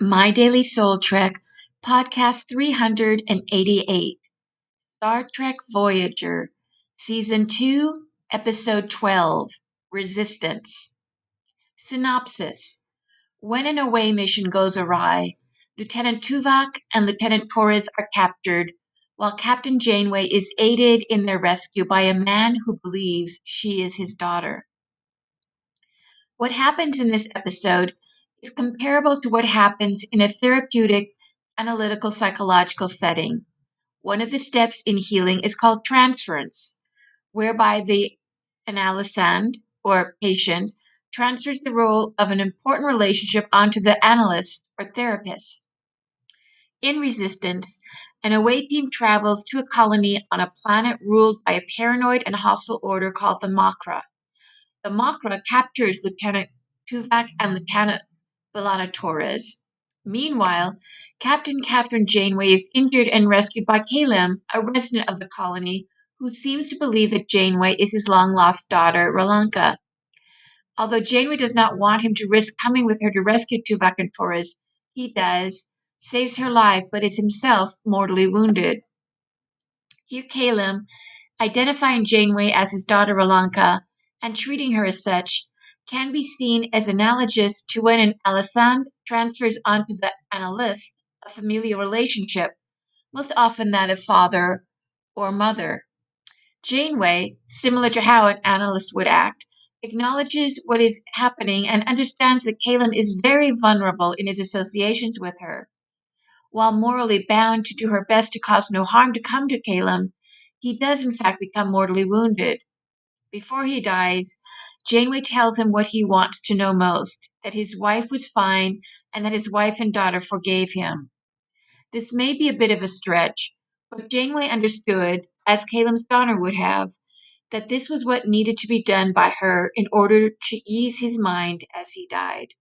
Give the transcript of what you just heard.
My Daily Soul Trek, Podcast 388, Star Trek Voyager, Season 2, Episode 12, Resistance. Synopsis When an away mission goes awry, Lieutenant Tuvok and Lieutenant Torres are captured, while Captain Janeway is aided in their rescue by a man who believes she is his daughter. What happens in this episode is comparable to what happens in a therapeutic, analytical, psychological setting. One of the steps in healing is called transference, whereby the analysand or patient transfers the role of an important relationship onto the analyst or therapist. In resistance, an away team travels to a colony on a planet ruled by a paranoid and hostile order called the Mokra. The Mokra captures Lieutenant Tuvok and Lieutenant B'Elanna Torres. Meanwhile, Captain Kathryn Janeway is injured and rescued by Caylem, a resident of the colony, who seems to believe that Janeway is his long lost daughter, Rolanka. Although Janeway does not want him to risk coming with her to rescue Tuvok and Torres, he does, saves her life, but is himself mortally wounded. Here, Caylem, identifying Janeway as his daughter Rolanka and treating her as such, can be seen as analogous to when an analysand transfers onto the analyst a familial relationship, most often that of father or mother. Janeway, similar to how an analyst would act, acknowledges what is happening and understands that Caylem is very vulnerable in his associations with her. While morally bound to do her best to cause no harm to come to Caylem, he does in fact become mortally wounded. Before he dies, Janeway tells him what he wants to know most that his wife was fine and that his wife and daughter forgave him. This may be a bit of a stretch, but Janeway understood, as Caylem's daughter would have, that this was what needed to be done by her in order to ease his mind as he died.